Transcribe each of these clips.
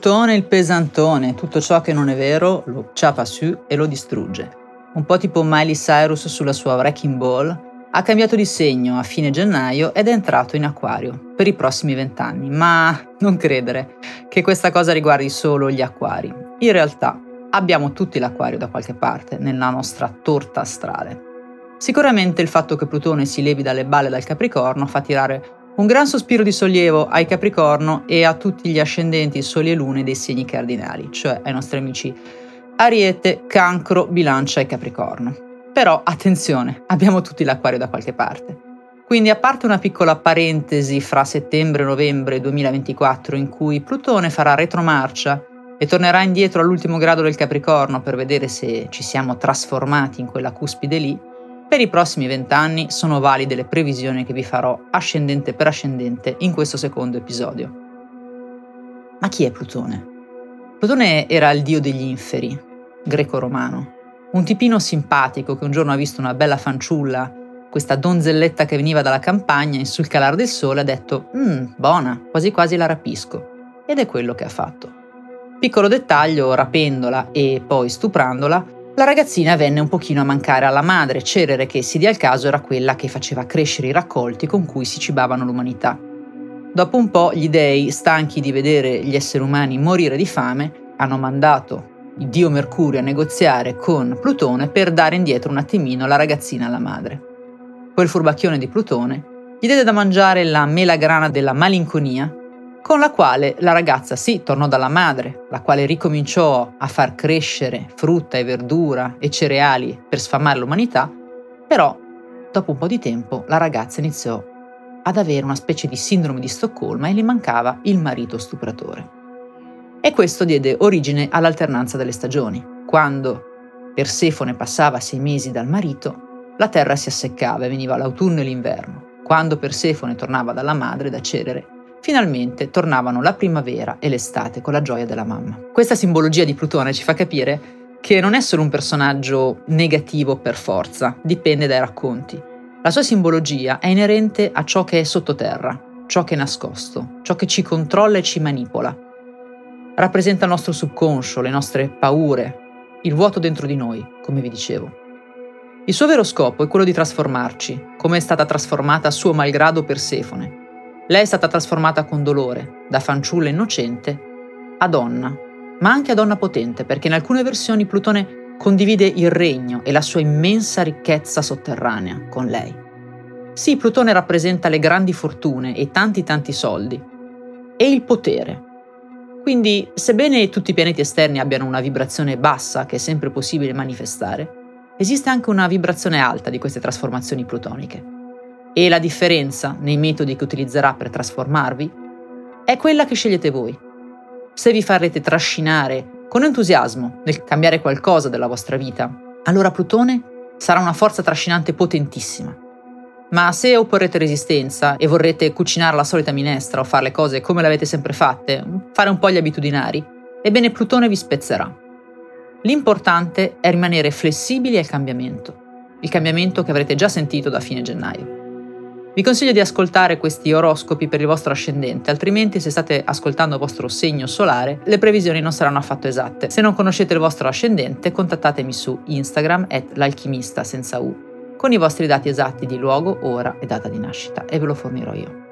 Plutone il pesantone, tutto ciò che non è vero lo ciapa su e lo distrugge. Un po' tipo Miley Cyrus sulla sua Wrecking Ball, ha cambiato di segno a fine gennaio ed è entrato in acquario per i prossimi vent'anni, ma non credere che questa cosa riguardi solo gli acquari. In realtà abbiamo tutti l'acquario da qualche parte nella nostra torta astrale. Sicuramente il fatto che Plutone si levi dalle balle dal Capricorno fa tirare un gran sospiro di sollievo ai Capricorno e a tutti gli ascendenti Soli e Lune dei segni cardinali, cioè ai nostri amici Ariete, Cancro, Bilancia e Capricorno. Però attenzione, abbiamo tutti l'acquario da qualche parte. Quindi a parte una piccola parentesi fra settembre e novembre 2024 in cui Plutone farà retromarcia e tornerà indietro all'ultimo grado del Capricorno per vedere se ci siamo trasformati in quella cuspide lì, per i prossimi vent'anni sono valide le previsioni che vi farò ascendente per ascendente in questo secondo episodio. Ma chi è Plutone? Plutone era il dio degli inferi, greco-romano, un tipino simpatico che un giorno ha visto una bella fanciulla, questa donzelletta che veniva dalla campagna, in sul calar del sole ha detto Mmm, buona, quasi quasi la rapisco. Ed è quello che ha fatto. Piccolo dettaglio, rapendola e poi stuprandola, la ragazzina venne un pochino a mancare alla madre, Cerere che si dia il caso era quella che faceva crescere i raccolti con cui si cibavano l'umanità. Dopo un po' gli dei, stanchi di vedere gli esseri umani morire di fame, hanno mandato il dio Mercurio a negoziare con Plutone per dare indietro un attimino la ragazzina alla madre. Quel furbacchione di Plutone gli diede da mangiare la melagrana della malinconia, con la quale la ragazza sì tornò dalla madre, la quale ricominciò a far crescere frutta e verdura e cereali per sfamare l'umanità, però dopo un po' di tempo la ragazza iniziò ad avere una specie di sindrome di Stoccolma e le mancava il marito stupratore. E questo diede origine all'alternanza delle stagioni. Quando Persefone passava sei mesi dal marito, la terra si asseccava e veniva l'autunno e l'inverno. Quando Persefone tornava dalla madre da Cerere, finalmente tornavano la primavera e l'estate con la gioia della mamma. Questa simbologia di Plutone ci fa capire che non è solo un personaggio negativo per forza, dipende dai racconti. La sua simbologia è inerente a ciò che è sottoterra, ciò che è nascosto, ciò che ci controlla e ci manipola, rappresenta il nostro subconscio, le nostre paure, il vuoto dentro di noi, come vi dicevo. Il suo vero scopo è quello di trasformarci, come è stata trasformata a suo malgrado Persefone. Lei è stata trasformata con dolore, da fanciulla innocente a donna, ma anche a donna potente, perché in alcune versioni Plutone condivide il regno e la sua immensa ricchezza sotterranea con lei. Sì, Plutone rappresenta le grandi fortune e tanti tanti soldi, e il potere, quindi, sebbene tutti i pianeti esterni abbiano una vibrazione bassa che è sempre possibile manifestare, esiste anche una vibrazione alta di queste trasformazioni plutoniche. E la differenza nei metodi che utilizzerà per trasformarvi è quella che scegliete voi. Se vi farete trascinare con entusiasmo nel cambiare qualcosa della vostra vita, allora Plutone sarà una forza trascinante potentissima ma se opporrete resistenza e vorrete cucinare la solita minestra o fare le cose come le avete sempre fatte, fare un po' gli abitudinari, ebbene Plutone vi spezzerà. L'importante è rimanere flessibili al cambiamento, il cambiamento che avrete già sentito da fine gennaio. Vi consiglio di ascoltare questi oroscopi per il vostro ascendente, altrimenti se state ascoltando il vostro segno solare, le previsioni non saranno affatto esatte. Se non conoscete il vostro ascendente, contattatemi su Instagram l'alchimista senza U con i vostri dati esatti di luogo, ora e data di nascita e ve lo fornirò io.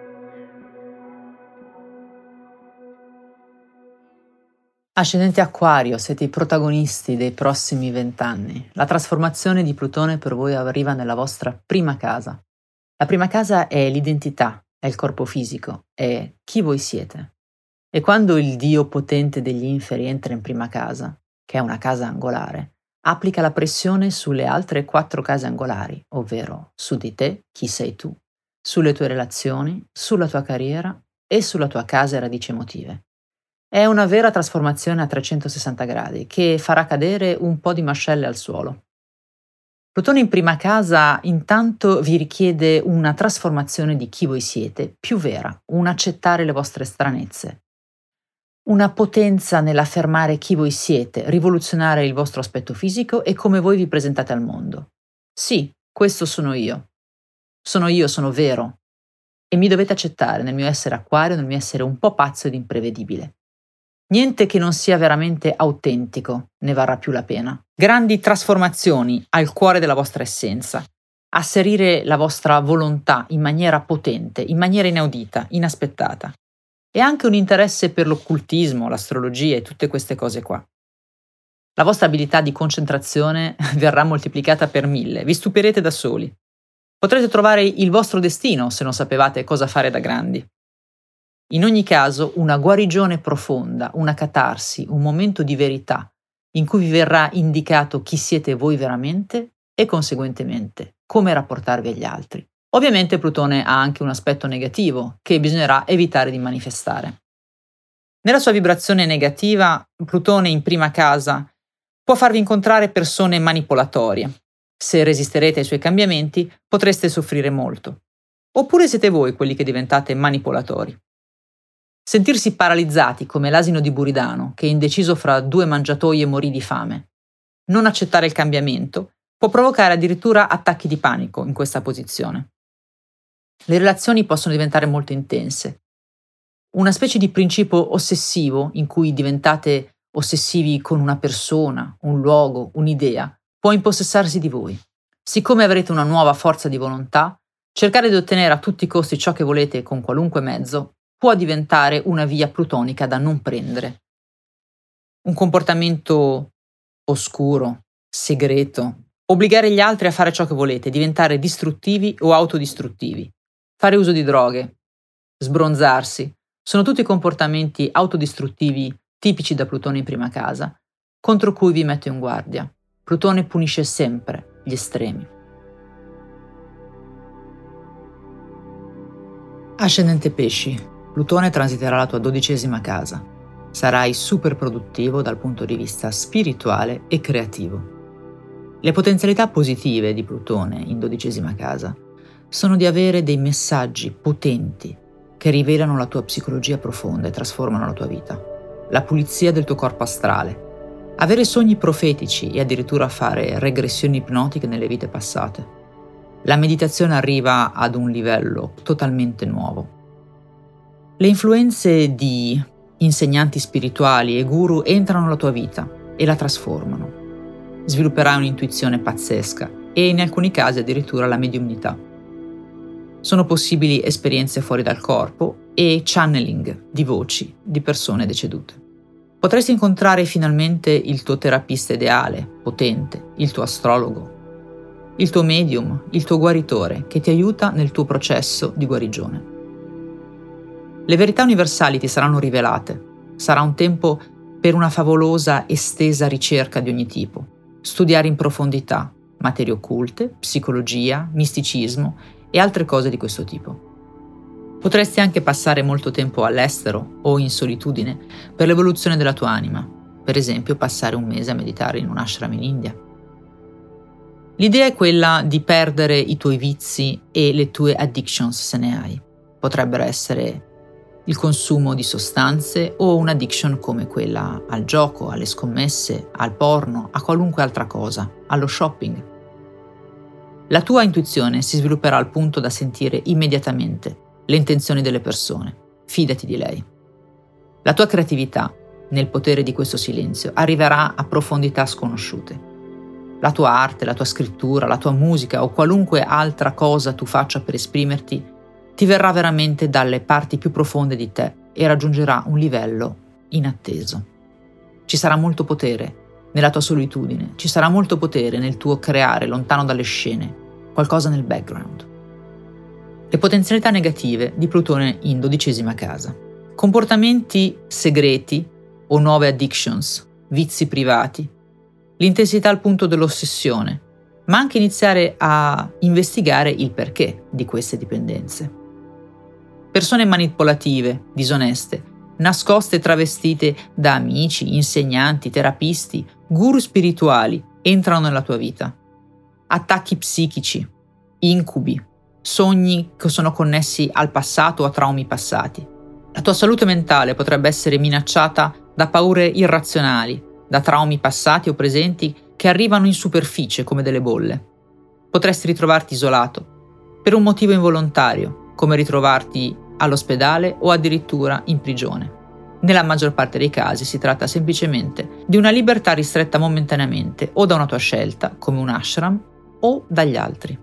Ascendente Aquario, siete i protagonisti dei prossimi vent'anni. La trasformazione di Plutone per voi arriva nella vostra prima casa. La prima casa è l'identità, è il corpo fisico, è chi voi siete. E quando il Dio potente degli inferi entra in prima casa, che è una casa angolare, applica la pressione sulle altre quattro case angolari, ovvero su di te, chi sei tu, sulle tue relazioni, sulla tua carriera e sulla tua casa e radici emotive. È una vera trasformazione a 360 gradi che farà cadere un po' di mascelle al suolo. Plutone in prima casa intanto vi richiede una trasformazione di chi voi siete, più vera, un accettare le vostre stranezze, una potenza nell'affermare chi voi siete, rivoluzionare il vostro aspetto fisico e come voi vi presentate al mondo. Sì, questo sono io. Sono io, sono vero. E mi dovete accettare nel mio essere acquario, nel mio essere un po' pazzo ed imprevedibile. Niente che non sia veramente autentico ne varrà più la pena. Grandi trasformazioni al cuore della vostra essenza. Asserire la vostra volontà in maniera potente, in maniera inaudita, inaspettata. E anche un interesse per l'occultismo, l'astrologia e tutte queste cose qua. La vostra abilità di concentrazione verrà moltiplicata per mille, vi stupirete da soli. Potrete trovare il vostro destino se non sapevate cosa fare da grandi. In ogni caso, una guarigione profonda, una catarsi, un momento di verità in cui vi verrà indicato chi siete voi veramente e conseguentemente come rapportarvi agli altri. Ovviamente Plutone ha anche un aspetto negativo che bisognerà evitare di manifestare. Nella sua vibrazione negativa, Plutone in prima casa può farvi incontrare persone manipolatorie. Se resisterete ai suoi cambiamenti, potreste soffrire molto. Oppure siete voi quelli che diventate manipolatori. Sentirsi paralizzati come l'asino di Buridano, che indeciso fra due mangiatoie morì di fame. Non accettare il cambiamento può provocare addirittura attacchi di panico in questa posizione. Le relazioni possono diventare molto intense. Una specie di principio ossessivo in cui diventate ossessivi con una persona, un luogo, un'idea, può impossessarsi di voi. Siccome avrete una nuova forza di volontà, cercare di ottenere a tutti i costi ciò che volete con qualunque mezzo può diventare una via plutonica da non prendere. Un comportamento oscuro, segreto, obbligare gli altri a fare ciò che volete, diventare distruttivi o autodistruttivi, fare uso di droghe, sbronzarsi, sono tutti comportamenti autodistruttivi tipici da Plutone in prima casa, contro cui vi metto in guardia. Plutone punisce sempre gli estremi. Ascendente pesci, Plutone transiterà la tua dodicesima casa. Sarai super produttivo dal punto di vista spirituale e creativo. Le potenzialità positive di Plutone in dodicesima casa sono di avere dei messaggi potenti che rivelano la tua psicologia profonda e trasformano la tua vita. La pulizia del tuo corpo astrale. Avere sogni profetici e addirittura fare regressioni ipnotiche nelle vite passate. La meditazione arriva ad un livello totalmente nuovo le influenze di insegnanti spirituali e guru entrano nella tua vita e la trasformano. Svilupperai un'intuizione pazzesca e in alcuni casi addirittura la mediumnità. Sono possibili esperienze fuori dal corpo e channeling di voci di persone decedute. Potresti incontrare finalmente il tuo terapista ideale, potente, il tuo astrologo, il tuo medium, il tuo guaritore che ti aiuta nel tuo processo di guarigione. Le verità universali ti saranno rivelate. Sarà un tempo per una favolosa estesa ricerca di ogni tipo. Studiare in profondità materie occulte, psicologia, misticismo e altre cose di questo tipo. Potresti anche passare molto tempo all'estero o in solitudine per l'evoluzione della tua anima, per esempio passare un mese a meditare in un ashram in India. L'idea è quella di perdere i tuoi vizi e le tue addictions se ne hai. Potrebbero essere il consumo di sostanze o un'addiction come quella al gioco, alle scommesse, al porno, a qualunque altra cosa, allo shopping. La tua intuizione si svilupperà al punto da sentire immediatamente le intenzioni delle persone. Fidati di lei. La tua creatività, nel potere di questo silenzio, arriverà a profondità sconosciute. La tua arte, la tua scrittura, la tua musica o qualunque altra cosa tu faccia per esprimerti ti verrà veramente dalle parti più profonde di te e raggiungerà un livello inatteso. Ci sarà molto potere nella tua solitudine, ci sarà molto potere nel tuo creare lontano dalle scene, qualcosa nel background. Le potenzialità negative di Plutone in dodicesima casa. Comportamenti segreti o nuove addictions, vizi privati, l'intensità al punto dell'ossessione, ma anche iniziare a investigare il perché di queste dipendenze persone manipolative, disoneste, nascoste e travestite da amici, insegnanti, terapisti, guru spirituali entrano nella tua vita. Attacchi psichici, incubi, sogni che sono connessi al passato o a traumi passati. La tua salute mentale potrebbe essere minacciata da paure irrazionali, da traumi passati o presenti che arrivano in superficie come delle bolle. Potresti ritrovarti isolato, per un motivo involontario, come ritrovarti all'ospedale o addirittura in prigione. Nella maggior parte dei casi si tratta semplicemente di una libertà ristretta momentaneamente o da una tua scelta, come un ashram, o dagli altri.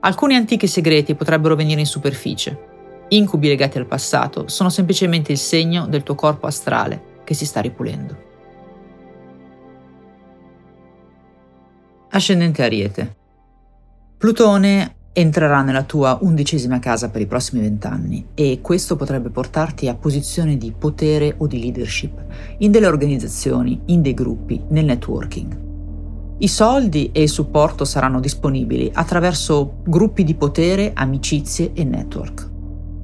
Alcuni antichi segreti potrebbero venire in superficie. Incubi legati al passato sono semplicemente il segno del tuo corpo astrale che si sta ripulendo. Ascendente Ariete. Plutone entrerà nella tua undicesima casa per i prossimi vent'anni e questo potrebbe portarti a posizioni di potere o di leadership in delle organizzazioni, in dei gruppi, nel networking. I soldi e il supporto saranno disponibili attraverso gruppi di potere, amicizie e network.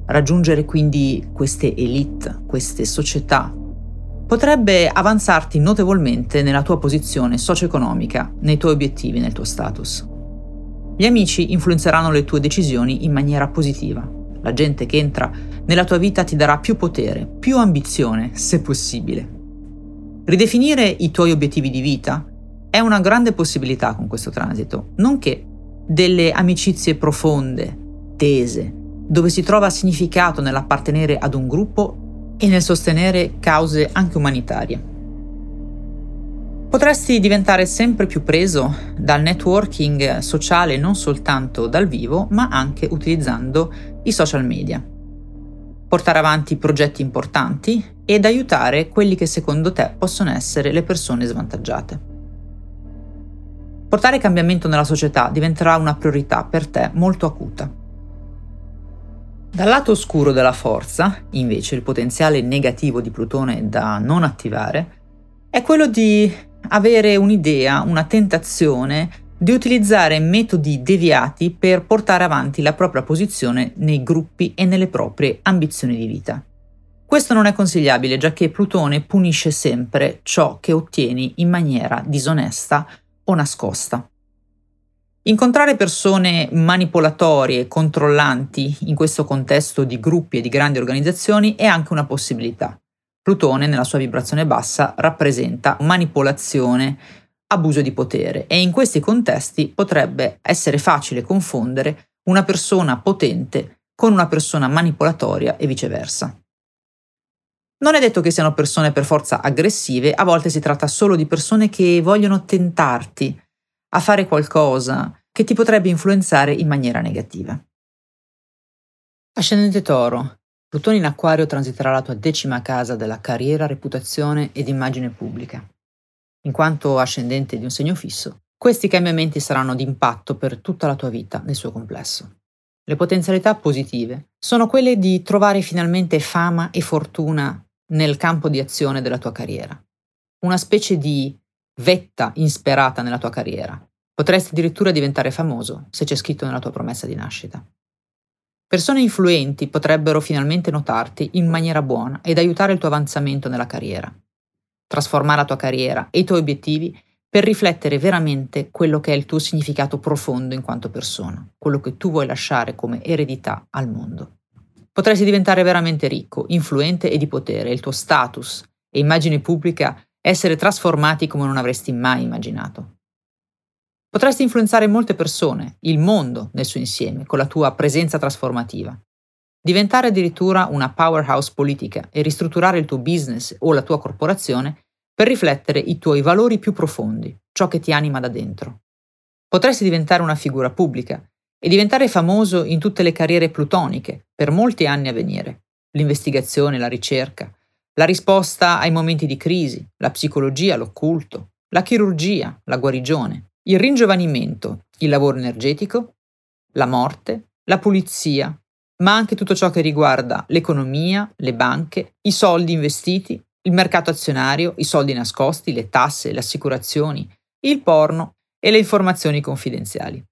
Raggiungere quindi queste elite, queste società, potrebbe avanzarti notevolmente nella tua posizione socio-economica, nei tuoi obiettivi, nel tuo status. Gli amici influenzeranno le tue decisioni in maniera positiva. La gente che entra nella tua vita ti darà più potere, più ambizione, se possibile. Ridefinire i tuoi obiettivi di vita è una grande possibilità con questo transito, nonché delle amicizie profonde, tese, dove si trova significato nell'appartenere ad un gruppo e nel sostenere cause anche umanitarie. Potresti diventare sempre più preso dal networking sociale non soltanto dal vivo, ma anche utilizzando i social media. Portare avanti progetti importanti ed aiutare quelli che secondo te possono essere le persone svantaggiate. Portare cambiamento nella società diventerà una priorità per te molto acuta. Dal lato oscuro della forza, invece, il potenziale negativo di Plutone da non attivare è quello di avere un'idea, una tentazione di utilizzare metodi deviati per portare avanti la propria posizione nei gruppi e nelle proprie ambizioni di vita. Questo non è consigliabile, già che Plutone punisce sempre ciò che ottieni in maniera disonesta o nascosta. Incontrare persone manipolatorie, controllanti in questo contesto di gruppi e di grandi organizzazioni è anche una possibilità. Plutone, nella sua vibrazione bassa, rappresenta manipolazione, abuso di potere e in questi contesti potrebbe essere facile confondere una persona potente con una persona manipolatoria e viceversa. Non è detto che siano persone per forza aggressive, a volte si tratta solo di persone che vogliono tentarti a fare qualcosa che ti potrebbe influenzare in maniera negativa. Ascendente Toro, Plutone in Acquario transiterà la tua decima casa della carriera, reputazione ed immagine pubblica. In quanto ascendente di un segno fisso, questi cambiamenti saranno di impatto per tutta la tua vita nel suo complesso. Le potenzialità positive sono quelle di trovare finalmente fama e fortuna nel campo di azione della tua carriera. Una specie di vetta insperata nella tua carriera. Potresti addirittura diventare famoso se c'è scritto nella tua promessa di nascita. Persone influenti potrebbero finalmente notarti in maniera buona ed aiutare il tuo avanzamento nella carriera. Trasformare la tua carriera e i tuoi obiettivi per riflettere veramente quello che è il tuo significato profondo in quanto persona, quello che tu vuoi lasciare come eredità al mondo. Potresti diventare veramente ricco, influente e di potere, il tuo status e immagine pubblica essere trasformati come non avresti mai immaginato. Potresti influenzare molte persone, il mondo nel suo insieme, con la tua presenza trasformativa. Diventare addirittura una powerhouse politica e ristrutturare il tuo business o la tua corporazione per riflettere i tuoi valori più profondi, ciò che ti anima da dentro. Potresti diventare una figura pubblica e diventare famoso in tutte le carriere plutoniche per molti anni a venire. L'investigazione, la ricerca, la risposta ai momenti di crisi, la psicologia, l'occulto, la chirurgia, la guarigione il ringiovanimento, il lavoro energetico, la morte, la pulizia, ma anche tutto ciò che riguarda l'economia, le banche, i soldi investiti, il mercato azionario, i soldi nascosti, le tasse, le assicurazioni, il porno e le informazioni confidenziali.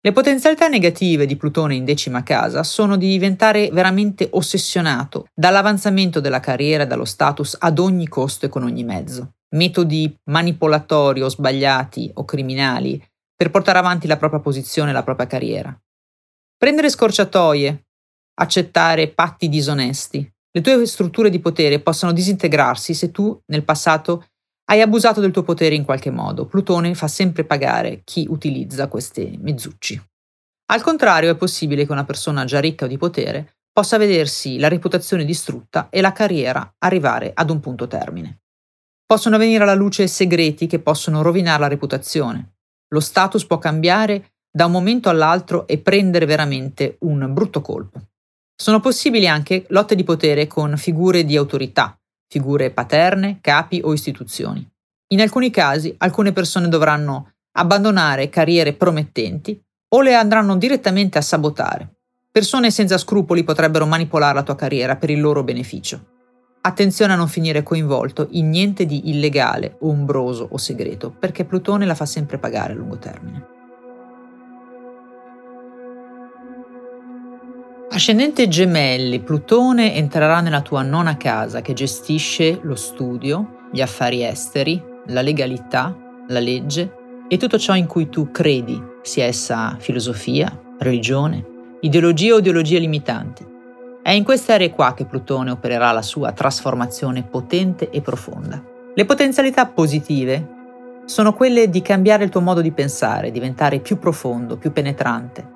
Le potenzialità negative di Plutone in decima casa sono di diventare veramente ossessionato dall'avanzamento della carriera e dallo status ad ogni costo e con ogni mezzo metodi manipolatori o sbagliati o criminali per portare avanti la propria posizione e la propria carriera. Prendere scorciatoie, accettare patti disonesti. Le tue strutture di potere possono disintegrarsi se tu nel passato hai abusato del tuo potere in qualche modo. Plutone fa sempre pagare chi utilizza queste mezzucci. Al contrario, è possibile che una persona già ricca o di potere possa vedersi la reputazione distrutta e la carriera arrivare ad un punto termine. Possono venire alla luce segreti che possono rovinare la reputazione. Lo status può cambiare da un momento all'altro e prendere veramente un brutto colpo. Sono possibili anche lotte di potere con figure di autorità, figure paterne, capi o istituzioni. In alcuni casi alcune persone dovranno abbandonare carriere promettenti o le andranno direttamente a sabotare. Persone senza scrupoli potrebbero manipolare la tua carriera per il loro beneficio. Attenzione a non finire coinvolto in niente di illegale, ombroso o segreto, perché Plutone la fa sempre pagare a lungo termine. Ascendente gemelli, Plutone entrerà nella tua nona casa che gestisce lo studio, gli affari esteri, la legalità, la legge e tutto ciò in cui tu credi, sia essa filosofia, religione, ideologia o ideologie limitanti. È in queste aree qua che Plutone opererà la sua trasformazione potente e profonda. Le potenzialità positive sono quelle di cambiare il tuo modo di pensare, diventare più profondo, più penetrante.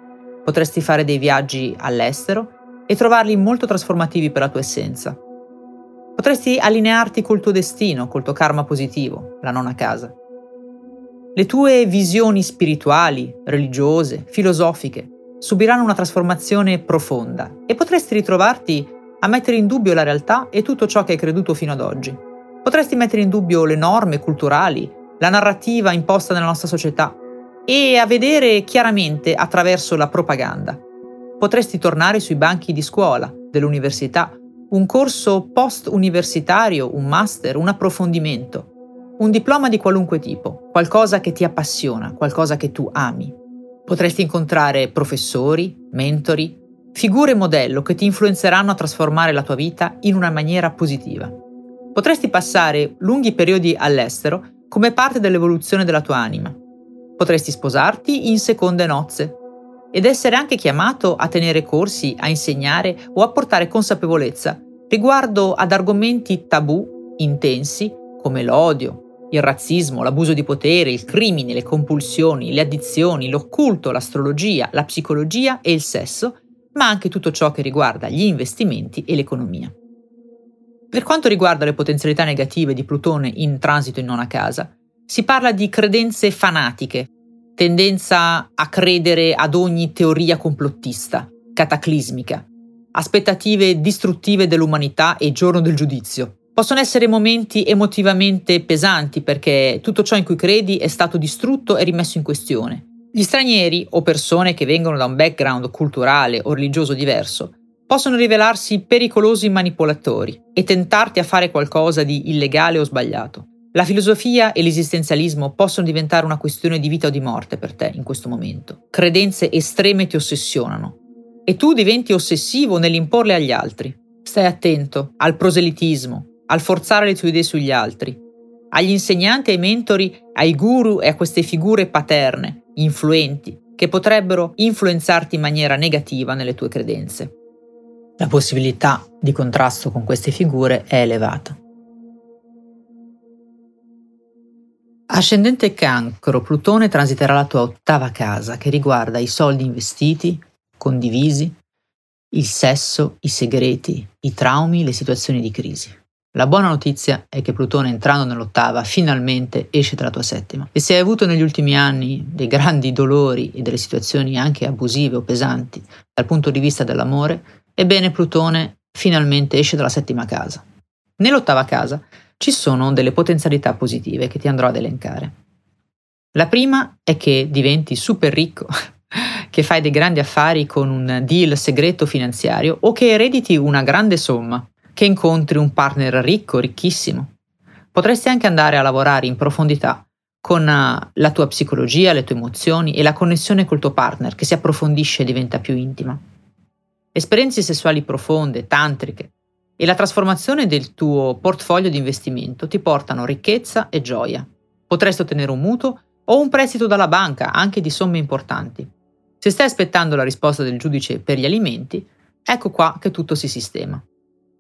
Potresti fare dei viaggi all'estero e trovarli molto trasformativi per la tua essenza. Potresti allinearti col tuo destino, col tuo karma positivo, la nona casa. Le tue visioni spirituali, religiose, filosofiche subiranno una trasformazione profonda e potresti ritrovarti a mettere in dubbio la realtà e tutto ciò che hai creduto fino ad oggi. Potresti mettere in dubbio le norme culturali, la narrativa imposta nella nostra società e a vedere chiaramente attraverso la propaganda. Potresti tornare sui banchi di scuola, dell'università, un corso post-universitario, un master, un approfondimento, un diploma di qualunque tipo, qualcosa che ti appassiona, qualcosa che tu ami. Potresti incontrare professori, mentori, figure modello che ti influenzeranno a trasformare la tua vita in una maniera positiva. Potresti passare lunghi periodi all'estero come parte dell'evoluzione della tua anima. Potresti sposarti in seconde nozze ed essere anche chiamato a tenere corsi, a insegnare o a portare consapevolezza riguardo ad argomenti tabù intensi come l'odio, il razzismo, l'abuso di potere, il crimine, le compulsioni, le addizioni, l'occulto, l'astrologia, la psicologia e il sesso, ma anche tutto ciò che riguarda gli investimenti e l'economia. Per quanto riguarda le potenzialità negative di Plutone in transito in nona casa, si parla di credenze fanatiche, tendenza a credere ad ogni teoria complottista, cataclismica, aspettative distruttive dell'umanità e giorno del giudizio, Possono essere momenti emotivamente pesanti perché tutto ciò in cui credi è stato distrutto e rimesso in questione. Gli stranieri o persone che vengono da un background culturale o religioso diverso possono rivelarsi pericolosi manipolatori e tentarti a fare qualcosa di illegale o sbagliato. La filosofia e l'esistenzialismo possono diventare una questione di vita o di morte per te in questo momento. Credenze estreme ti ossessionano e tu diventi ossessivo nell'imporle agli altri. Stai attento al proselitismo, al forzare le tue idee sugli altri, agli insegnanti, ai mentori, ai guru e a queste figure paterne, influenti, che potrebbero influenzarti in maniera negativa nelle tue credenze. La possibilità di contrasto con queste figure è elevata. Ascendente cancro, Plutone transiterà la tua ottava casa che riguarda i soldi investiti, condivisi, il sesso, i segreti, i traumi, le situazioni di crisi. La buona notizia è che Plutone entrando nell'ottava finalmente esce dalla tua settima. E se hai avuto negli ultimi anni dei grandi dolori e delle situazioni anche abusive o pesanti dal punto di vista dell'amore, ebbene Plutone finalmente esce dalla settima casa. Nell'ottava casa ci sono delle potenzialità positive che ti andrò ad elencare. La prima è che diventi super ricco, che fai dei grandi affari con un deal segreto finanziario o che erediti una grande somma che incontri un partner ricco, ricchissimo. Potresti anche andare a lavorare in profondità con eh, la tua psicologia, le tue emozioni e la connessione col tuo partner che si approfondisce e diventa più intima. Esperienze sessuali profonde, tantriche e la trasformazione del tuo portfolio di investimento ti portano ricchezza e gioia. Potresti ottenere un mutuo o un prestito dalla banca, anche di somme importanti. Se stai aspettando la risposta del giudice per gli alimenti, ecco qua che tutto si sistema.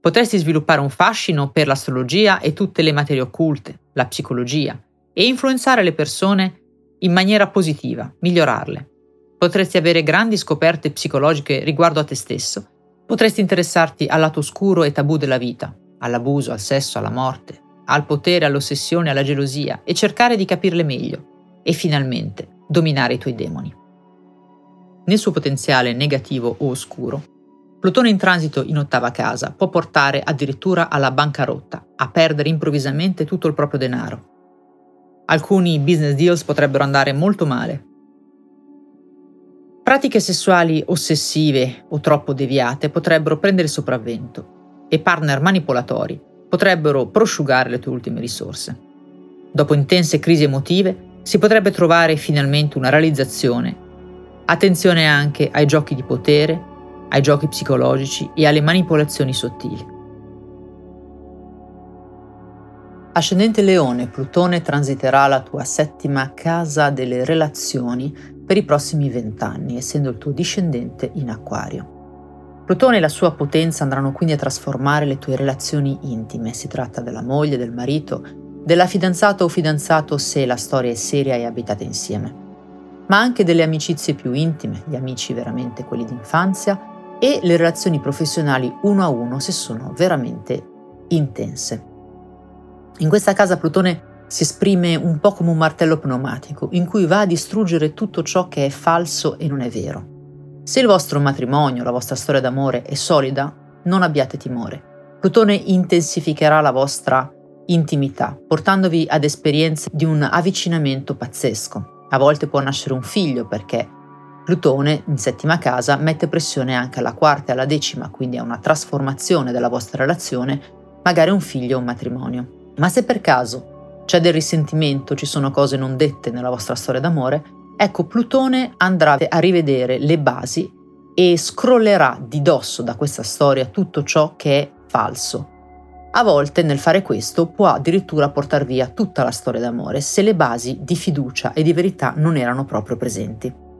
Potresti sviluppare un fascino per l'astrologia e tutte le materie occulte, la psicologia, e influenzare le persone in maniera positiva, migliorarle. Potresti avere grandi scoperte psicologiche riguardo a te stesso, Potresti interessarti al lato oscuro e tabù della vita, all'abuso, al sesso, alla morte, al potere, all'ossessione, alla gelosia e cercare di capirle meglio e finalmente dominare i tuoi demoni. Nel suo potenziale negativo o oscuro, Plutone in transito in ottava casa può portare addirittura alla bancarotta, a perdere improvvisamente tutto il proprio denaro. Alcuni business deals potrebbero andare molto male. Pratiche sessuali ossessive o troppo deviate potrebbero prendere sopravvento e partner manipolatori potrebbero prosciugare le tue ultime risorse. Dopo intense crisi emotive si potrebbe trovare finalmente una realizzazione. Attenzione anche ai giochi di potere ai giochi psicologici e alle manipolazioni sottili. Ascendente Leone, Plutone transiterà la tua settima casa delle relazioni per i prossimi vent'anni, essendo il tuo discendente in Acquario. Plutone e la sua potenza andranno quindi a trasformare le tue relazioni intime, si tratta della moglie, del marito, della fidanzata o fidanzato se la storia è seria e abitate insieme, ma anche delle amicizie più intime, gli amici veramente quelli d'infanzia e le relazioni professionali uno a uno se sono veramente intense. In questa casa Plutone si esprime un po' come un martello pneumatico, in cui va a distruggere tutto ciò che è falso e non è vero. Se il vostro matrimonio, la vostra storia d'amore è solida, non abbiate timore. Plutone intensificherà la vostra intimità, portandovi ad esperienze di un avvicinamento pazzesco. A volte può nascere un figlio perché Plutone, in settima casa, mette pressione anche alla quarta e alla decima, quindi a una trasformazione della vostra relazione, magari un figlio o un matrimonio. Ma se per caso c'è del risentimento, ci sono cose non dette nella vostra storia d'amore, ecco Plutone andrà a rivedere le basi e scrollerà di dosso da questa storia tutto ciò che è falso. A volte nel fare questo può addirittura portare via tutta la storia d'amore se le basi di fiducia e di verità non erano proprio presenti.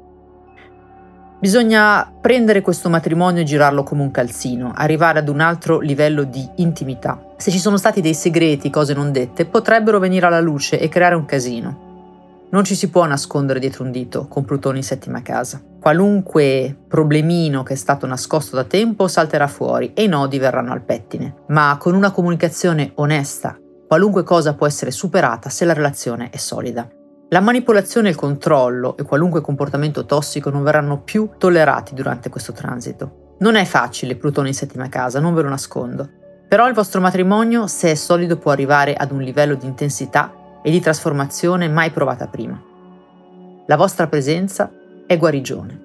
Bisogna prendere questo matrimonio e girarlo come un calzino, arrivare ad un altro livello di intimità. Se ci sono stati dei segreti, cose non dette, potrebbero venire alla luce e creare un casino. Non ci si può nascondere dietro un dito con Plutone in settima casa. Qualunque problemino che è stato nascosto da tempo salterà fuori e i nodi verranno al pettine. Ma con una comunicazione onesta, qualunque cosa può essere superata se la relazione è solida. La manipolazione il controllo e qualunque comportamento tossico non verranno più tollerati durante questo transito. Non è facile Plutone in settima casa, non ve lo nascondo. Però il vostro matrimonio, se è solido, può arrivare ad un livello di intensità e di trasformazione mai provata prima. La vostra presenza è guarigione.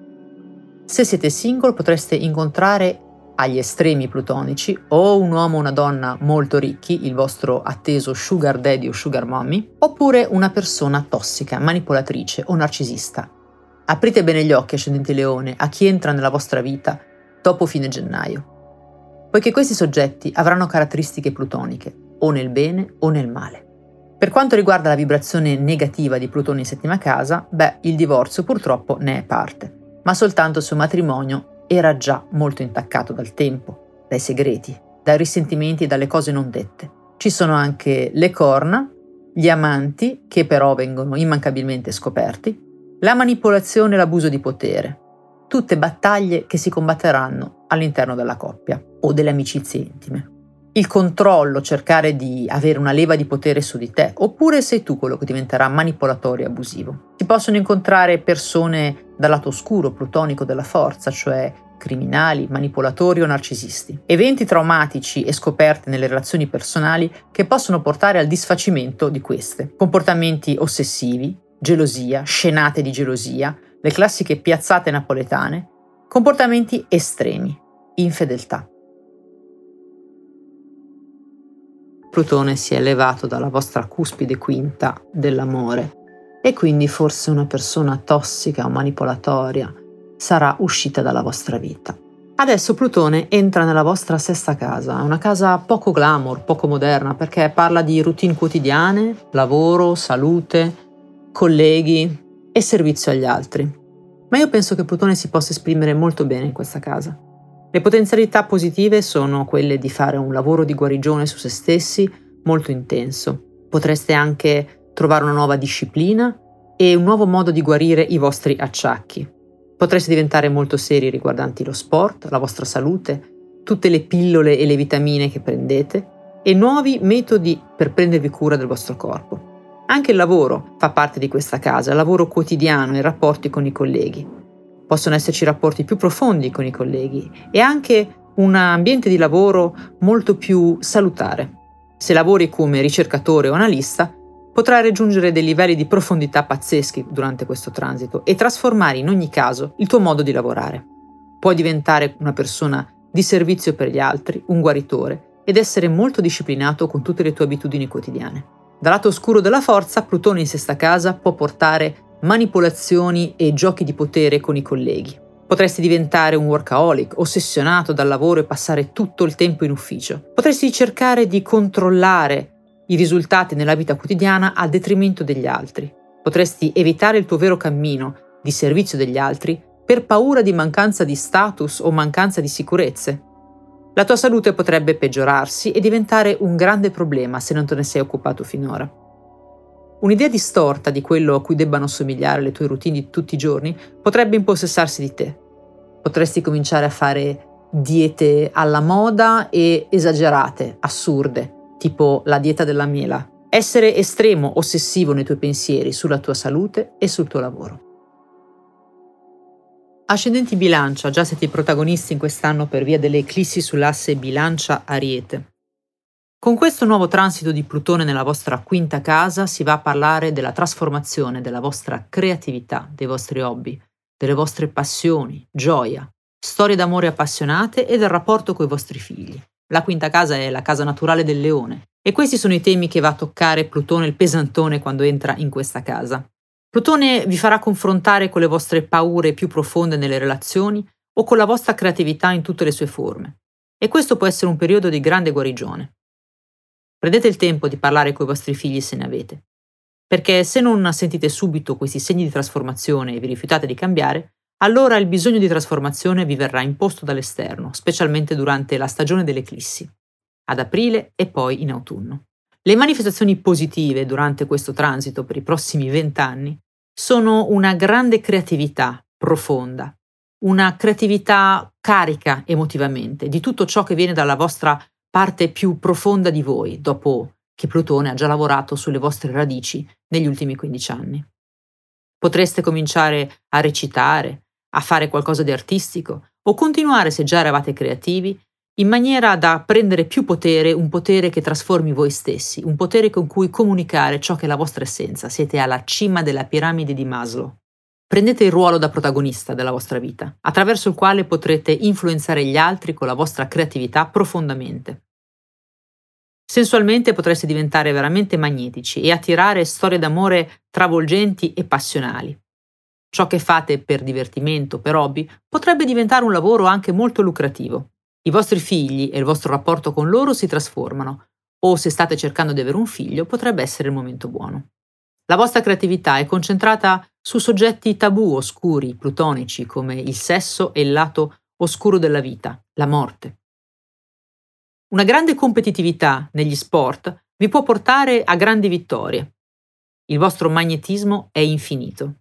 Se siete single potreste incontrare agli estremi plutonici o un uomo o una donna molto ricchi, il vostro atteso sugar daddy o sugar mommy, oppure una persona tossica, manipolatrice o narcisista. Aprite bene gli occhi, ascendente leone, a chi entra nella vostra vita dopo fine gennaio, poiché questi soggetti avranno caratteristiche plutoniche, o nel bene o nel male. Per quanto riguarda la vibrazione negativa di Plutone in settima casa, beh, il divorzio purtroppo ne è parte, ma soltanto se un matrimonio era già molto intaccato dal tempo, dai segreti, dai risentimenti e dalle cose non dette. Ci sono anche le corna, gli amanti, che però vengono immancabilmente scoperti, la manipolazione e l'abuso di potere, tutte battaglie che si combatteranno all'interno della coppia o delle amicizie intime. Il controllo, cercare di avere una leva di potere su di te, oppure sei tu quello che diventerà manipolatorio e abusivo. Si possono incontrare persone dal lato oscuro, plutonico della forza, cioè criminali, manipolatori o narcisisti. Eventi traumatici e scoperte nelle relazioni personali che possono portare al disfacimento di queste. Comportamenti ossessivi, gelosia, scenate di gelosia, le classiche piazzate napoletane, comportamenti estremi, infedeltà. Plutone si è elevato dalla vostra cuspide quinta dell'amore e quindi forse una persona tossica o manipolatoria sarà uscita dalla vostra vita. Adesso Plutone entra nella vostra sesta casa, una casa poco glamour, poco moderna, perché parla di routine quotidiane, lavoro, salute, colleghi e servizio agli altri. Ma io penso che Plutone si possa esprimere molto bene in questa casa. Le potenzialità positive sono quelle di fare un lavoro di guarigione su se stessi molto intenso. Potreste anche trovare una nuova disciplina e un nuovo modo di guarire i vostri acciacchi. Potreste diventare molto seri riguardanti lo sport, la vostra salute tutte le pillole e le vitamine che prendete e nuovi metodi per prendervi cura del vostro corpo. Anche il lavoro fa parte di questa casa, il lavoro quotidiano i rapporti con i colleghi. Possono esserci rapporti più profondi con i colleghi e anche un ambiente di lavoro molto più salutare. Se lavori come ricercatore o analista, potrai raggiungere dei livelli di profondità pazzeschi durante questo transito e trasformare in ogni caso il tuo modo di lavorare. Puoi diventare una persona di servizio per gli altri, un guaritore, ed essere molto disciplinato con tutte le tue abitudini quotidiane. Dal lato oscuro della forza, Plutone in sesta casa può portare manipolazioni e giochi di potere con i colleghi. Potresti diventare un workaholic, ossessionato dal lavoro e passare tutto il tempo in ufficio. Potresti cercare di controllare i risultati nella vita quotidiana a detrimento degli altri. Potresti evitare il tuo vero cammino di servizio degli altri per paura di mancanza di status o mancanza di sicurezze. La tua salute potrebbe peggiorarsi e diventare un grande problema se non te ne sei occupato finora. Un'idea distorta di quello a cui debbano somigliare le tue routine di tutti i giorni potrebbe impossessarsi di te. Potresti cominciare a fare diete alla moda e esagerate, assurde, tipo la dieta della mela. Essere estremo, ossessivo nei tuoi pensieri sulla tua salute e sul tuo lavoro. Ascendenti bilancia, già siete i protagonisti in quest'anno per via delle eclissi sull'asse bilancia-ariete. Con questo nuovo transito di Plutone nella vostra quinta casa si va a parlare della trasformazione della vostra creatività, dei vostri hobby, delle vostre passioni, gioia, storie d'amore appassionate e del rapporto con i vostri figli. La quinta casa è la casa naturale del leone e questi sono i temi che va a toccare Plutone il pesantone quando entra in questa casa. Plutone vi farà confrontare con le vostre paure più profonde nelle relazioni o con la vostra creatività in tutte le sue forme. E questo può essere un periodo di grande guarigione. Prendete il tempo di parlare con i vostri figli se ne avete. Perché se non sentite subito questi segni di trasformazione e vi rifiutate di cambiare, allora il bisogno di trasformazione vi verrà imposto dall'esterno, specialmente durante la stagione delle eclissi, ad aprile e poi in autunno. Le manifestazioni positive durante questo transito per i prossimi vent'anni sono una grande creatività profonda, una creatività carica emotivamente di tutto ciò che viene dalla vostra parte più profonda di voi, dopo che Plutone ha già lavorato sulle vostre radici negli ultimi 15 anni. Potreste cominciare a recitare, a fare qualcosa di artistico o continuare se già eravate creativi in maniera da prendere più potere, un potere che trasformi voi stessi, un potere con cui comunicare ciò che è la vostra essenza. Siete alla cima della piramide di Maslow. Prendete il ruolo da protagonista della vostra vita, attraverso il quale potrete influenzare gli altri con la vostra creatività profondamente. Sensualmente potreste diventare veramente magnetici e attirare storie d'amore travolgenti e passionali. Ciò che fate per divertimento, per hobby, potrebbe diventare un lavoro anche molto lucrativo. I vostri figli e il vostro rapporto con loro si trasformano, o se state cercando di avere un figlio, potrebbe essere il momento buono. La vostra creatività è concentrata su soggetti tabù oscuri, plutonici, come il sesso e il lato oscuro della vita, la morte. Una grande competitività negli sport vi può portare a grandi vittorie. Il vostro magnetismo è infinito.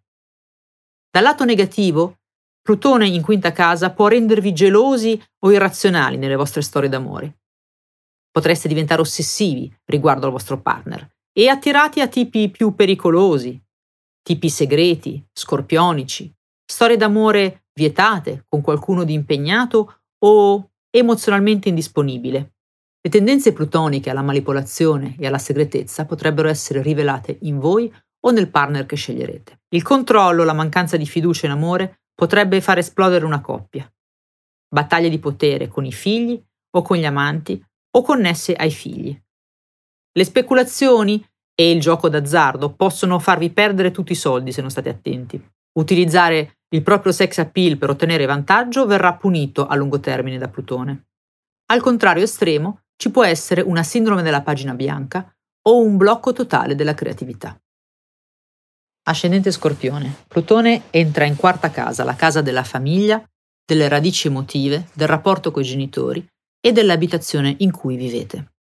Dal lato negativo, Plutone in quinta casa può rendervi gelosi o irrazionali nelle vostre storie d'amore. Potreste diventare ossessivi riguardo al vostro partner e attirati a tipi più pericolosi, tipi segreti, scorpionici, storie d'amore vietate con qualcuno di impegnato o emozionalmente indisponibile. Le tendenze plutoniche alla manipolazione e alla segretezza potrebbero essere rivelate in voi o nel partner che sceglierete. Il controllo, la mancanza di fiducia in amore potrebbe far esplodere una coppia. Battaglie di potere con i figli o con gli amanti o connesse ai figli. Le speculazioni e il gioco d'azzardo possono farvi perdere tutti i soldi se non state attenti. Utilizzare il proprio sex appeal per ottenere vantaggio verrà punito a lungo termine da Plutone. Al contrario estremo ci può essere una sindrome della pagina bianca o un blocco totale della creatività. Ascendente Scorpione. Plutone entra in quarta casa, la casa della famiglia, delle radici emotive, del rapporto coi genitori e dell'abitazione in cui vivete.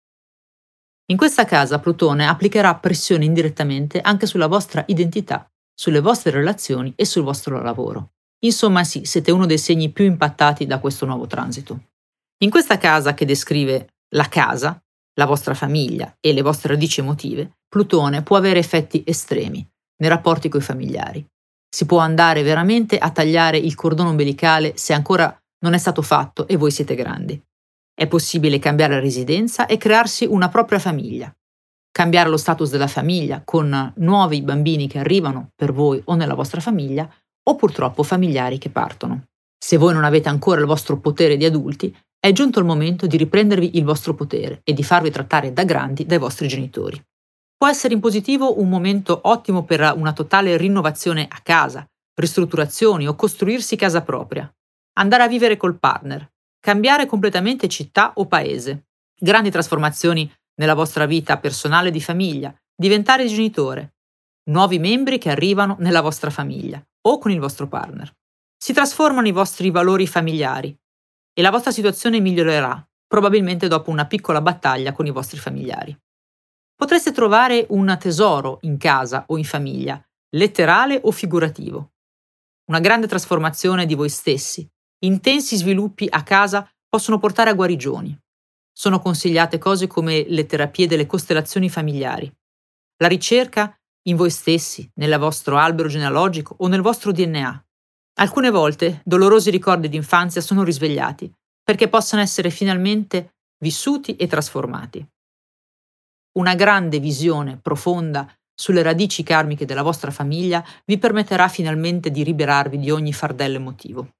In questa casa Plutone applicherà pressione indirettamente anche sulla vostra identità, sulle vostre relazioni e sul vostro lavoro. Insomma sì, siete uno dei segni più impattati da questo nuovo transito. In questa casa che descrive la casa, la vostra famiglia e le vostre radici emotive, Plutone può avere effetti estremi nei rapporti coi familiari. Si può andare veramente a tagliare il cordone ombelicale se ancora non è stato fatto e voi siete grandi. È possibile cambiare residenza e crearsi una propria famiglia. Cambiare lo status della famiglia con nuovi bambini che arrivano per voi o nella vostra famiglia o purtroppo familiari che partono. Se voi non avete ancora il vostro potere di adulti, è giunto il momento di riprendervi il vostro potere e di farvi trattare da grandi dai vostri genitori. Può essere in positivo un momento ottimo per una totale rinnovazione a casa, ristrutturazioni o costruirsi casa propria. Andare a vivere col partner, cambiare completamente città o paese, grandi trasformazioni nella vostra vita personale di famiglia, diventare genitore, nuovi membri che arrivano nella vostra famiglia o con il vostro partner. Si trasformano i vostri valori familiari e la vostra situazione migliorerà, probabilmente dopo una piccola battaglia con i vostri familiari. Potreste trovare un tesoro in casa o in famiglia, letterale o figurativo. Una grande trasformazione di voi stessi. Intensi sviluppi a casa possono portare a guarigioni. Sono consigliate cose come le terapie delle costellazioni familiari, la ricerca in voi stessi, nel vostro albero genealogico o nel vostro DNA. Alcune volte dolorosi ricordi d'infanzia sono risvegliati perché possano essere finalmente vissuti e trasformati una grande visione profonda sulle radici karmiche della vostra famiglia vi permetterà finalmente di liberarvi di ogni fardello emotivo.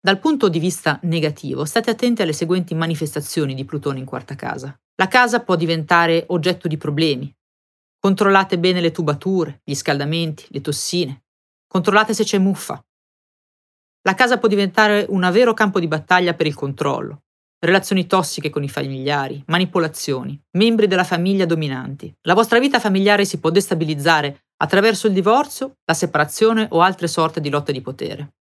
Dal punto di vista negativo, state attenti alle seguenti manifestazioni di Plutone in quarta casa. La casa può diventare oggetto di problemi. Controllate bene le tubature, gli scaldamenti, le tossine. Controllate se c'è muffa. La casa può diventare un vero campo di battaglia per il controllo relazioni tossiche con i familiari, manipolazioni, membri della famiglia dominanti. La vostra vita familiare si può destabilizzare attraverso il divorzio, la separazione o altre sorte di lotte di potere.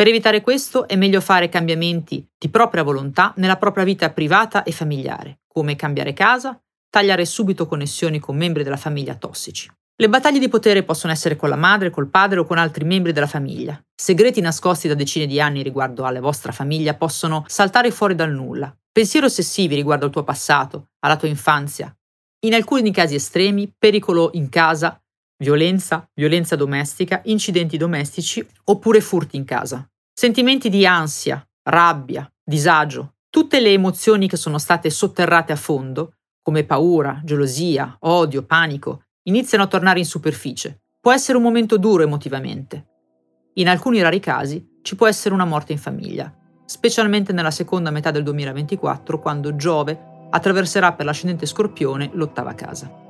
Per evitare questo è meglio fare cambiamenti di propria volontà nella propria vita privata e familiare, come cambiare casa, tagliare subito connessioni con membri della famiglia tossici. Le battaglie di potere possono essere con la madre, col padre o con altri membri della famiglia. Segreti nascosti da decine di anni riguardo alla vostra famiglia possono saltare fuori dal nulla. Pensieri ossessivi riguardo al tuo passato, alla tua infanzia. In alcuni casi estremi, pericolo in casa, violenza, violenza domestica, incidenti domestici oppure furti in casa. Sentimenti di ansia, rabbia, disagio, tutte le emozioni che sono state sotterrate a fondo, come paura, gelosia, odio, panico, iniziano a tornare in superficie. Può essere un momento duro emotivamente. In alcuni rari casi ci può essere una morte in famiglia, specialmente nella seconda metà del 2024 quando Giove attraverserà per l'ascendente Scorpione l'ottava casa.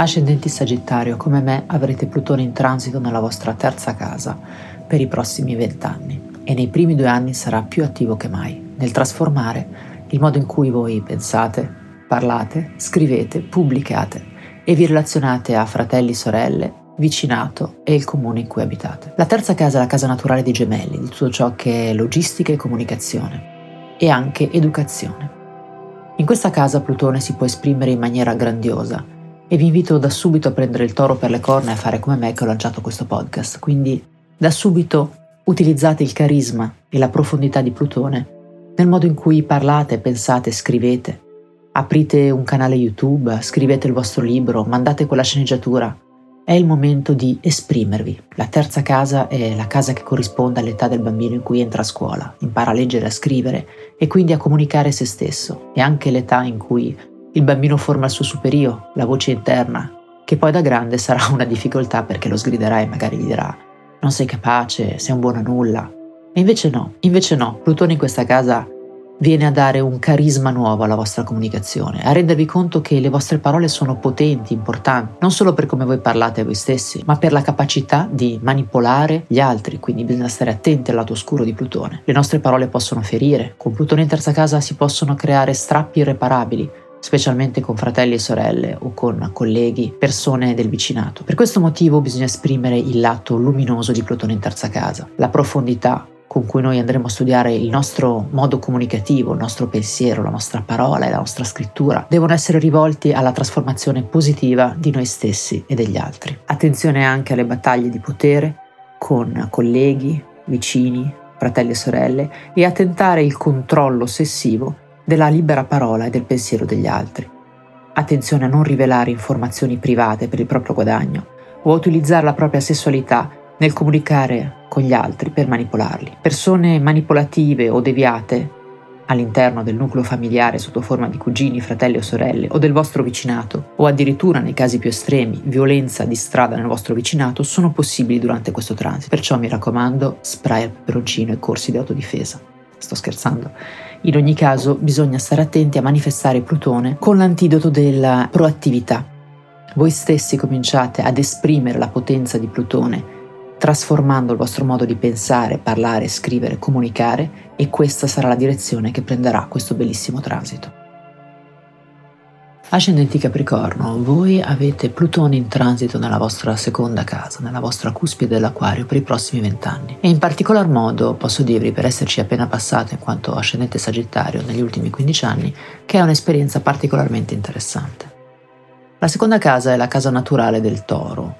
Ascendenti Sagittario, come me avrete Plutone in transito nella vostra terza casa per i prossimi vent'anni e nei primi due anni sarà più attivo che mai nel trasformare il modo in cui voi pensate, parlate, scrivete, pubblicate e vi relazionate a fratelli, sorelle, vicinato e il comune in cui abitate. La terza casa è la casa naturale dei gemelli, di tutto ciò che è logistica e comunicazione e anche educazione. In questa casa Plutone si può esprimere in maniera grandiosa e vi invito da subito a prendere il toro per le corna e a fare come me che ho lanciato questo podcast, quindi da subito utilizzate il carisma e la profondità di Plutone nel modo in cui parlate, pensate, scrivete. Aprite un canale YouTube, scrivete il vostro libro, mandate quella sceneggiatura. È il momento di esprimervi. La terza casa è la casa che corrisponde all'età del bambino in cui entra a scuola, impara a leggere, a scrivere e quindi a comunicare se stesso. È anche l'età in cui il bambino forma il suo superio, la voce interna, che poi da grande sarà una difficoltà perché lo sgriderà e magari gli dirà non sei capace, sei un buono a nulla, e invece no, invece no, Plutone in questa casa viene a dare un carisma nuovo alla vostra comunicazione, a rendervi conto che le vostre parole sono potenti, importanti, non solo per come voi parlate a voi stessi, ma per la capacità di manipolare gli altri, quindi bisogna stare attenti al lato oscuro di Plutone. Le nostre parole possono ferire, con Plutone in terza casa si possono creare strappi irreparabili, specialmente con fratelli e sorelle o con colleghi, persone del vicinato. Per questo motivo bisogna esprimere il lato luminoso di Plutone in terza casa, la profondità con cui noi andremo a studiare il nostro modo comunicativo, il nostro pensiero, la nostra parola e la nostra scrittura, devono essere rivolti alla trasformazione positiva di noi stessi e degli altri. Attenzione anche alle battaglie di potere con colleghi, vicini, fratelli e sorelle e a tentare il controllo ossessivo della libera parola e del pensiero degli altri. Attenzione a non rivelare informazioni private per il proprio guadagno o a utilizzare la propria sessualità nel comunicare con gli altri per manipolarli. Persone manipolative o deviate all'interno del nucleo familiare sotto forma di cugini, fratelli o sorelle o del vostro vicinato, o addirittura nei casi più estremi, violenza di strada nel vostro vicinato, sono possibili durante questo transito. Perciò mi raccomando, spray al peperoncino e corsi di autodifesa. Sto scherzando. In ogni caso bisogna stare attenti a manifestare Plutone con l'antidoto della proattività. Voi stessi cominciate ad esprimere la potenza di Plutone trasformando il vostro modo di pensare, parlare, scrivere, comunicare e questa sarà la direzione che prenderà questo bellissimo transito. Ascendenti Capricorno, voi avete Plutone in transito nella vostra seconda casa, nella vostra cuspide dell'Aquario per i prossimi vent'anni. E in particolar modo posso dirvi, per esserci appena passato in quanto ascendente Sagittario negli ultimi 15 anni, che è un'esperienza particolarmente interessante. La seconda casa è la casa naturale del Toro,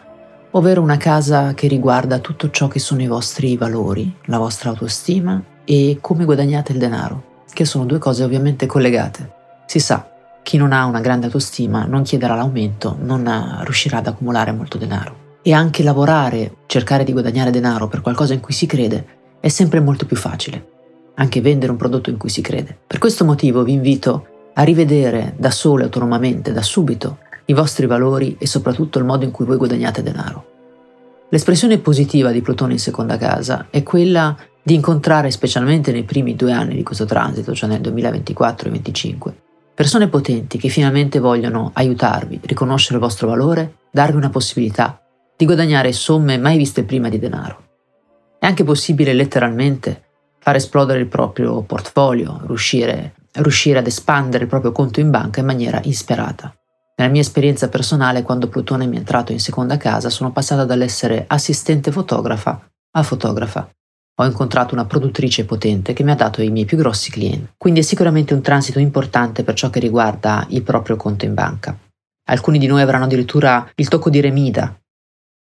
ovvero una casa che riguarda tutto ciò che sono i vostri valori, la vostra autostima e come guadagnate il denaro, che sono due cose ovviamente collegate. Si sa, chi non ha una grande autostima non chiederà l'aumento, non riuscirà ad accumulare molto denaro. E anche lavorare, cercare di guadagnare denaro per qualcosa in cui si crede, è sempre molto più facile. Anche vendere un prodotto in cui si crede. Per questo motivo vi invito a rivedere da sole, autonomamente, da subito, i vostri valori e soprattutto il modo in cui voi guadagnate denaro. L'espressione positiva di Plutone in seconda casa è quella di incontrare, specialmente nei primi due anni di questo transito, cioè nel 2024 e 2025, persone potenti che finalmente vogliono aiutarvi, riconoscere il vostro valore, darvi una possibilità di guadagnare somme mai viste prima di denaro. È anche possibile letteralmente far esplodere il proprio portfolio, riuscire, riuscire ad espandere il proprio conto in banca in maniera insperata. Nella mia esperienza personale, quando Plutone mi è entrato in seconda casa, sono passata dall'essere assistente fotografa a fotografa. Ho incontrato una produttrice potente che mi ha dato i miei più grossi clienti. Quindi è sicuramente un transito importante per ciò che riguarda il proprio conto in banca. Alcuni di noi avranno addirittura il tocco di remida.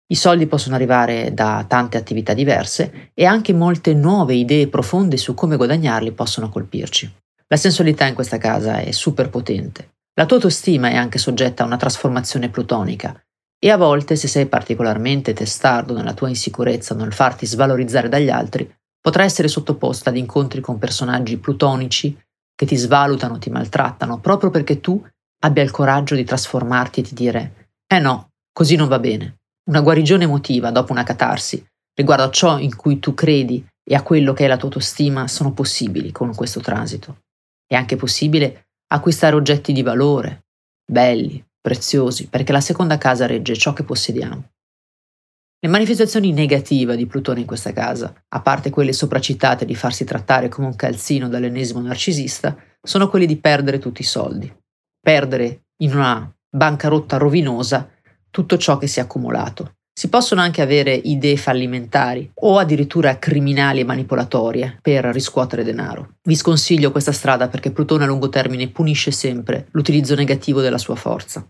I soldi possono arrivare da tante attività diverse e anche molte nuove idee profonde su come guadagnarli possono colpirci. La sensualità in questa casa è super potente. La tua autostima è anche soggetta a una trasformazione plutonica e a volte, se sei particolarmente testardo nella tua insicurezza nel farti svalorizzare dagli altri, potrai essere sottoposta ad incontri con personaggi plutonici che ti svalutano, ti maltrattano, proprio perché tu abbia il coraggio di trasformarti e di dire eh no, così non va bene. Una guarigione emotiva dopo una catarsi riguardo a ciò in cui tu credi e a quello che è la tua autostima sono possibili con questo transito. È anche possibile acquistare oggetti di valore, belli, preziosi, perché la seconda casa regge ciò che possediamo. Le manifestazioni negative di Plutone in questa casa, a parte quelle sopracitate di farsi trattare come un calzino dall'ennesimo narcisista, sono quelle di perdere tutti i soldi, perdere in una bancarotta rovinosa tutto ciò che si è accumulato, si possono anche avere idee fallimentari o addirittura criminali e manipolatorie per riscuotere denaro. Vi sconsiglio questa strada perché Plutone a lungo termine punisce sempre l'utilizzo negativo della sua forza.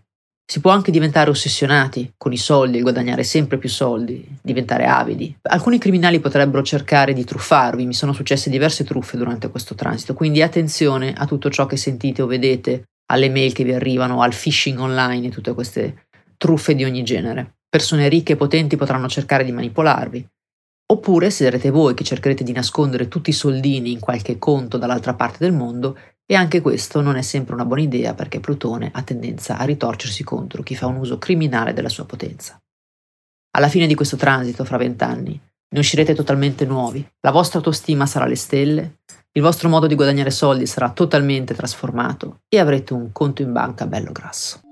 Si può anche diventare ossessionati con i soldi, il guadagnare sempre più soldi, diventare avidi. Alcuni criminali potrebbero cercare di truffarvi, mi sono successe diverse truffe durante questo transito, quindi attenzione a tutto ciò che sentite o vedete, alle mail che vi arrivano, al phishing online e tutte queste truffe di ogni genere persone ricche e potenti potranno cercare di manipolarvi. Oppure sarete voi che cercherete di nascondere tutti i soldini in qualche conto dall'altra parte del mondo e anche questo non è sempre una buona idea perché Plutone ha tendenza a ritorcersi contro chi fa un uso criminale della sua potenza. Alla fine di questo transito, fra vent'anni, ne uscirete totalmente nuovi, la vostra autostima sarà alle stelle, il vostro modo di guadagnare soldi sarà totalmente trasformato e avrete un conto in banca bello grasso.